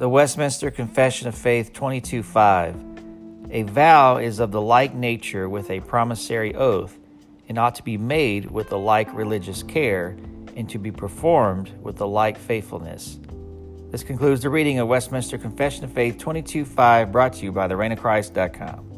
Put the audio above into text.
The Westminster Confession of Faith 22:5. A vow is of the like nature with a promissory oath, and ought to be made with the like religious care, and to be performed with the like faithfulness. This concludes the reading of Westminster Confession of Faith 22:5, brought to you by thereignofchrist.com.